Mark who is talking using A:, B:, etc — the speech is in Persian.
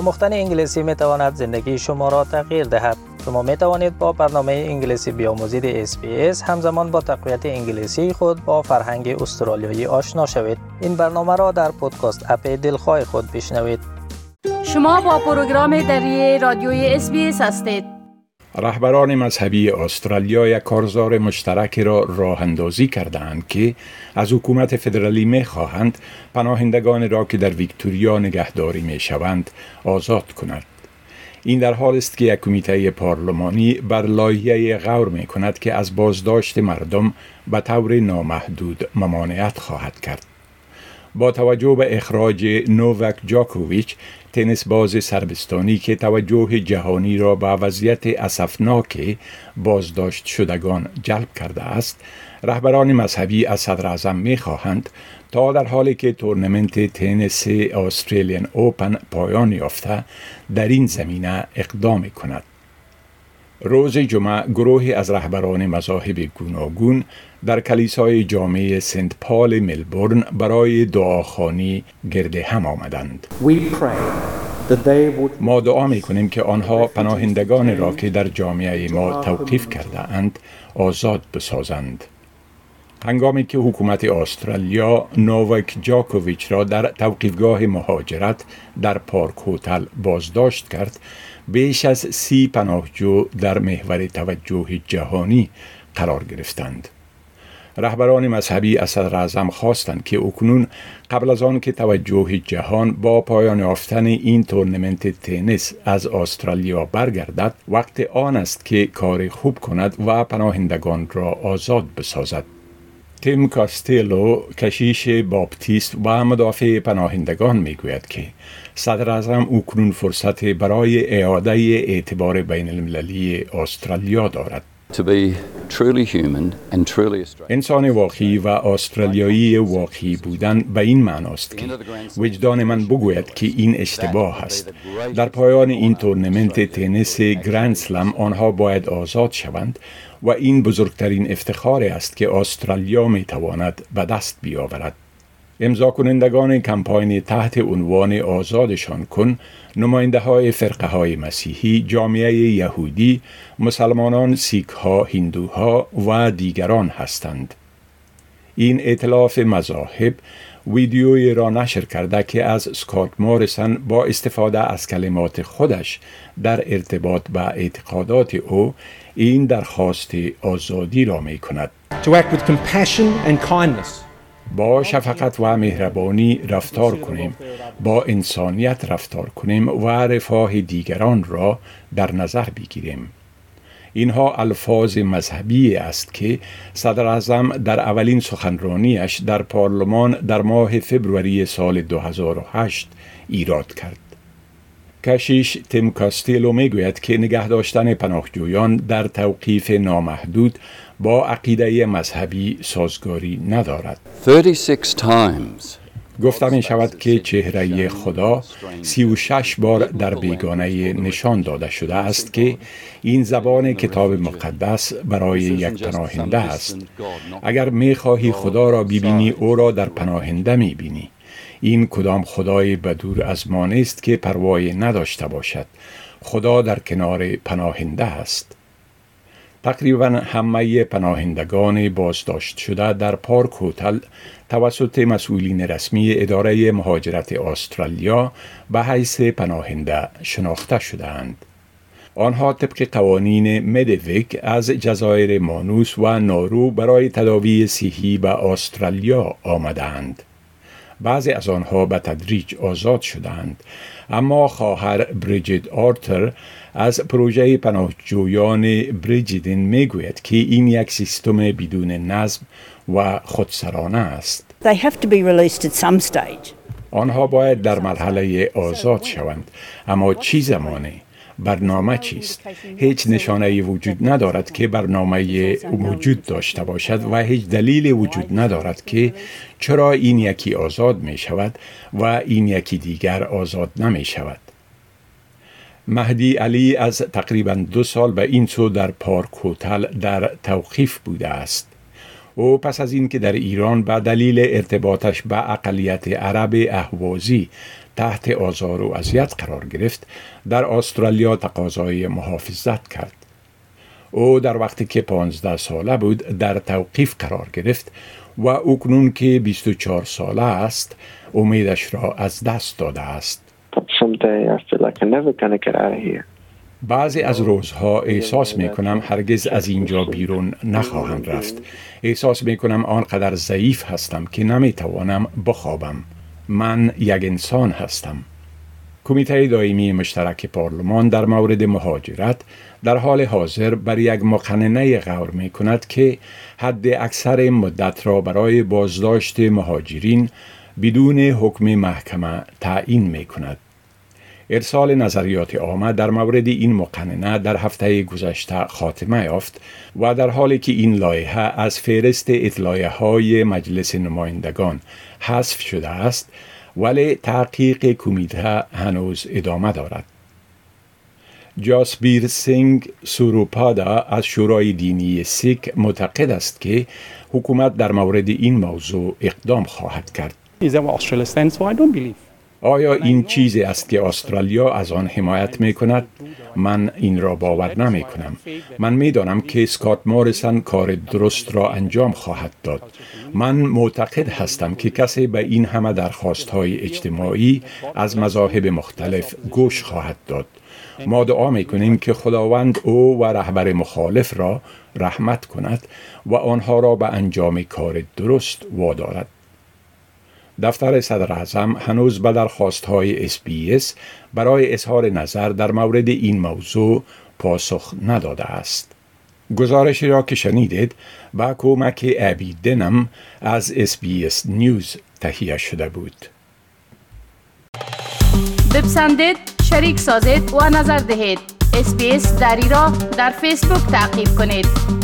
A: آموختن انگلیسی می تواند زندگی شما را تغییر دهد. شما می توانید با برنامه انگلیسی بیاموزید SBS همزمان با تقویت انگلیسی خود با فرهنگ استرالیایی آشنا شوید. این برنامه را در پودکاست اپ دلخواه خود بشنوید.
B: شما با پروگرام دری رادیوی SBS هستید.
C: رهبران مذهبی استرالیا یک کارزار مشترک را راه اندازی کردند که از حکومت فدرالی می خواهند پناهندگان را که در ویکتوریا نگهداری می شوند آزاد کند. این در حال است که یک کمیته پارلمانی بر لایحه غور می کند که از بازداشت مردم به طور نامحدود ممانعت خواهد کرد. با توجه به اخراج نووک جاکوویچ تنیس باز سربستانی که توجه جهانی را به وضعیت اسفناک بازداشت شدگان جلب کرده است رهبران مذهبی از صدر اعظم می خواهند تا در حالی که تورنمنت تنیس استرالیان اوپن پایان یافته در این زمینه اقدام کند. روز جمعه گروهی از رهبران مذاهب گوناگون در کلیسای جامعه سنت پال ملبورن برای دعاخانی گرد هم آمدند. ما دعا می کنیم که آنها پناهندگان را که در جامعه ما توقیف کرده اند آزاد بسازند. هنگامی که حکومت استرالیا نووک جاکوویچ را در توقیفگاه مهاجرت در پارک هتل بازداشت کرد بیش از سی پناهجو در محور توجه جهانی قرار گرفتند. رهبران مذهبی از صدر خواستند که اکنون قبل از آن که توجه جهان با پایان یافتن این تورنمنت تنیس از استرالیا برگردد وقت آن است که کار خوب کند و پناهندگان را آزاد بسازد. تیم کاستلو کشیش باپتیست و مدافع پناهندگان می‌گوید که صدر اعظم اکنون فرصت برای اعاده اعتبار بین المللی استرالیا دارد. انسان واقعی و استرالیایی واقعی بودن به این معناست که وجدان من بگوید که این اشتباه است. در پایان این تورنمنت تنیس Grand Slam آنها باید آزاد شوند و این بزرگترین افتخار است که استرالیا می تواند به دست بیاورد. امضا کنندگان کمپاین تحت عنوان آزادشان کن نماینده های فرقه های مسیحی، جامعه یهودی، مسلمانان، سیک ها، هندوها و دیگران هستند. این اطلاف مذاهب ویدیوی را نشر کرده که از سکات موریسن با استفاده از کلمات خودش در ارتباط با اعتقادات او این درخواست آزادی را می کند. با شفقت و مهربانی رفتار کنیم. با انسانیت رفتار کنیم و رفاه دیگران را در نظر بگیریم. اینها الفاظ مذهبی است که صدر اعظم در اولین سخنرانیش در پارلمان در ماه فبروری سال 2008 ایراد کرد. کشیش تیم کاستیلو می‌گوید که نگه داشتن پناهجویان در توقیف نامحدود با عقیده مذهبی سازگاری ندارد. 36 times گفته می شود که چهره خدا سی و شش بار در بیگانه نشان داده شده است که این زبان کتاب مقدس برای یک پناهنده است اگر می خواهی خدا را ببینی او را در پناهنده می بینی این کدام خدای بدور از ما نیست که پروای نداشته باشد خدا در کنار پناهنده است تقریبا همه پناهندگان بازداشت شده در پارک هتل توسط مسئولین رسمی اداره مهاجرت استرالیا به حیث پناهنده شناخته شدهاند. آنها طبق قوانین مدویک از جزایر مانوس و نارو برای تداوی صحی به استرالیا آمدند. بعضی از آنها به تدریج آزاد شدند اما خواهر بریجید آرتر از پروژه پناهجویان بریجیدین می‌گوید که این یک سیستم بدون نظم و خودسرانه است.
D: They have to be released at some stage.
C: آنها باید در مرحله آزاد شوند اما چی زمانه برنامه چیست؟ هیچ نشانه وجود ندارد که برنامه وجود داشته باشد و هیچ دلیل وجود ندارد که چرا این یکی آزاد می شود و این یکی دیگر آزاد نمی شود مهدی علی از تقریبا دو سال به این سو در پارک هتل در توقیف بوده است. او پس از اینکه در ایران به دلیل ارتباطش به اقلیت عرب اهوازی تحت آزار و اذیت قرار گرفت در استرالیا تقاضای محافظت کرد او در وقتی که 15 ساله بود در توقیف قرار گرفت و اکنون که 24 ساله است امیدش را از دست داده است
E: Someday I feel like I'm never get.
C: بعضی از روزها احساس می کنم هرگز از اینجا بیرون نخواهم رفت. احساس می کنم آنقدر ضعیف هستم که نمی توانم بخوابم. من یک انسان هستم. کمیته دائمی مشترک پارلمان در مورد مهاجرت در حال حاضر بر یک مقننه غور می کند که حد اکثر مدت را برای بازداشت مهاجرین بدون حکم محکمه تعیین می کند. ارسال نظریات عامه در مورد این مقننه در هفته گذشته خاتمه یافت و در حالی که این لایحه از فهرست اطلاعیه های مجلس نمایندگان حذف شده است ولی تحقیق کمیته هنوز ادامه دارد. جاسبیر سینگ سوروپادا از شورای دینی سیک معتقد است که حکومت در مورد این موضوع اقدام خواهد کرد. آیا این چیزی است که استرالیا از آن حمایت می کند؟ من این را باور نمی کنم. من می دانم که سکات موریسن کار درست را انجام خواهد داد. من معتقد هستم که کسی به این همه درخواست های اجتماعی از مذاهب مختلف گوش خواهد داد. ما دعا می کنیم که خداوند او و رهبر مخالف را رحمت کند و آنها را به انجام کار درست وادارد. دفتر صدر اعظم هنوز به درخواست های SBS برای اظهار نظر در مورد این موضوع پاسخ نداده است. گزارشی را که شنیدید با کمک ابی دنم از SBS نیوز تهیه شده بود.
B: بپسندید شریک سازید و نظر دهید اسپیس دری را در فیسبوک تعقیب کنید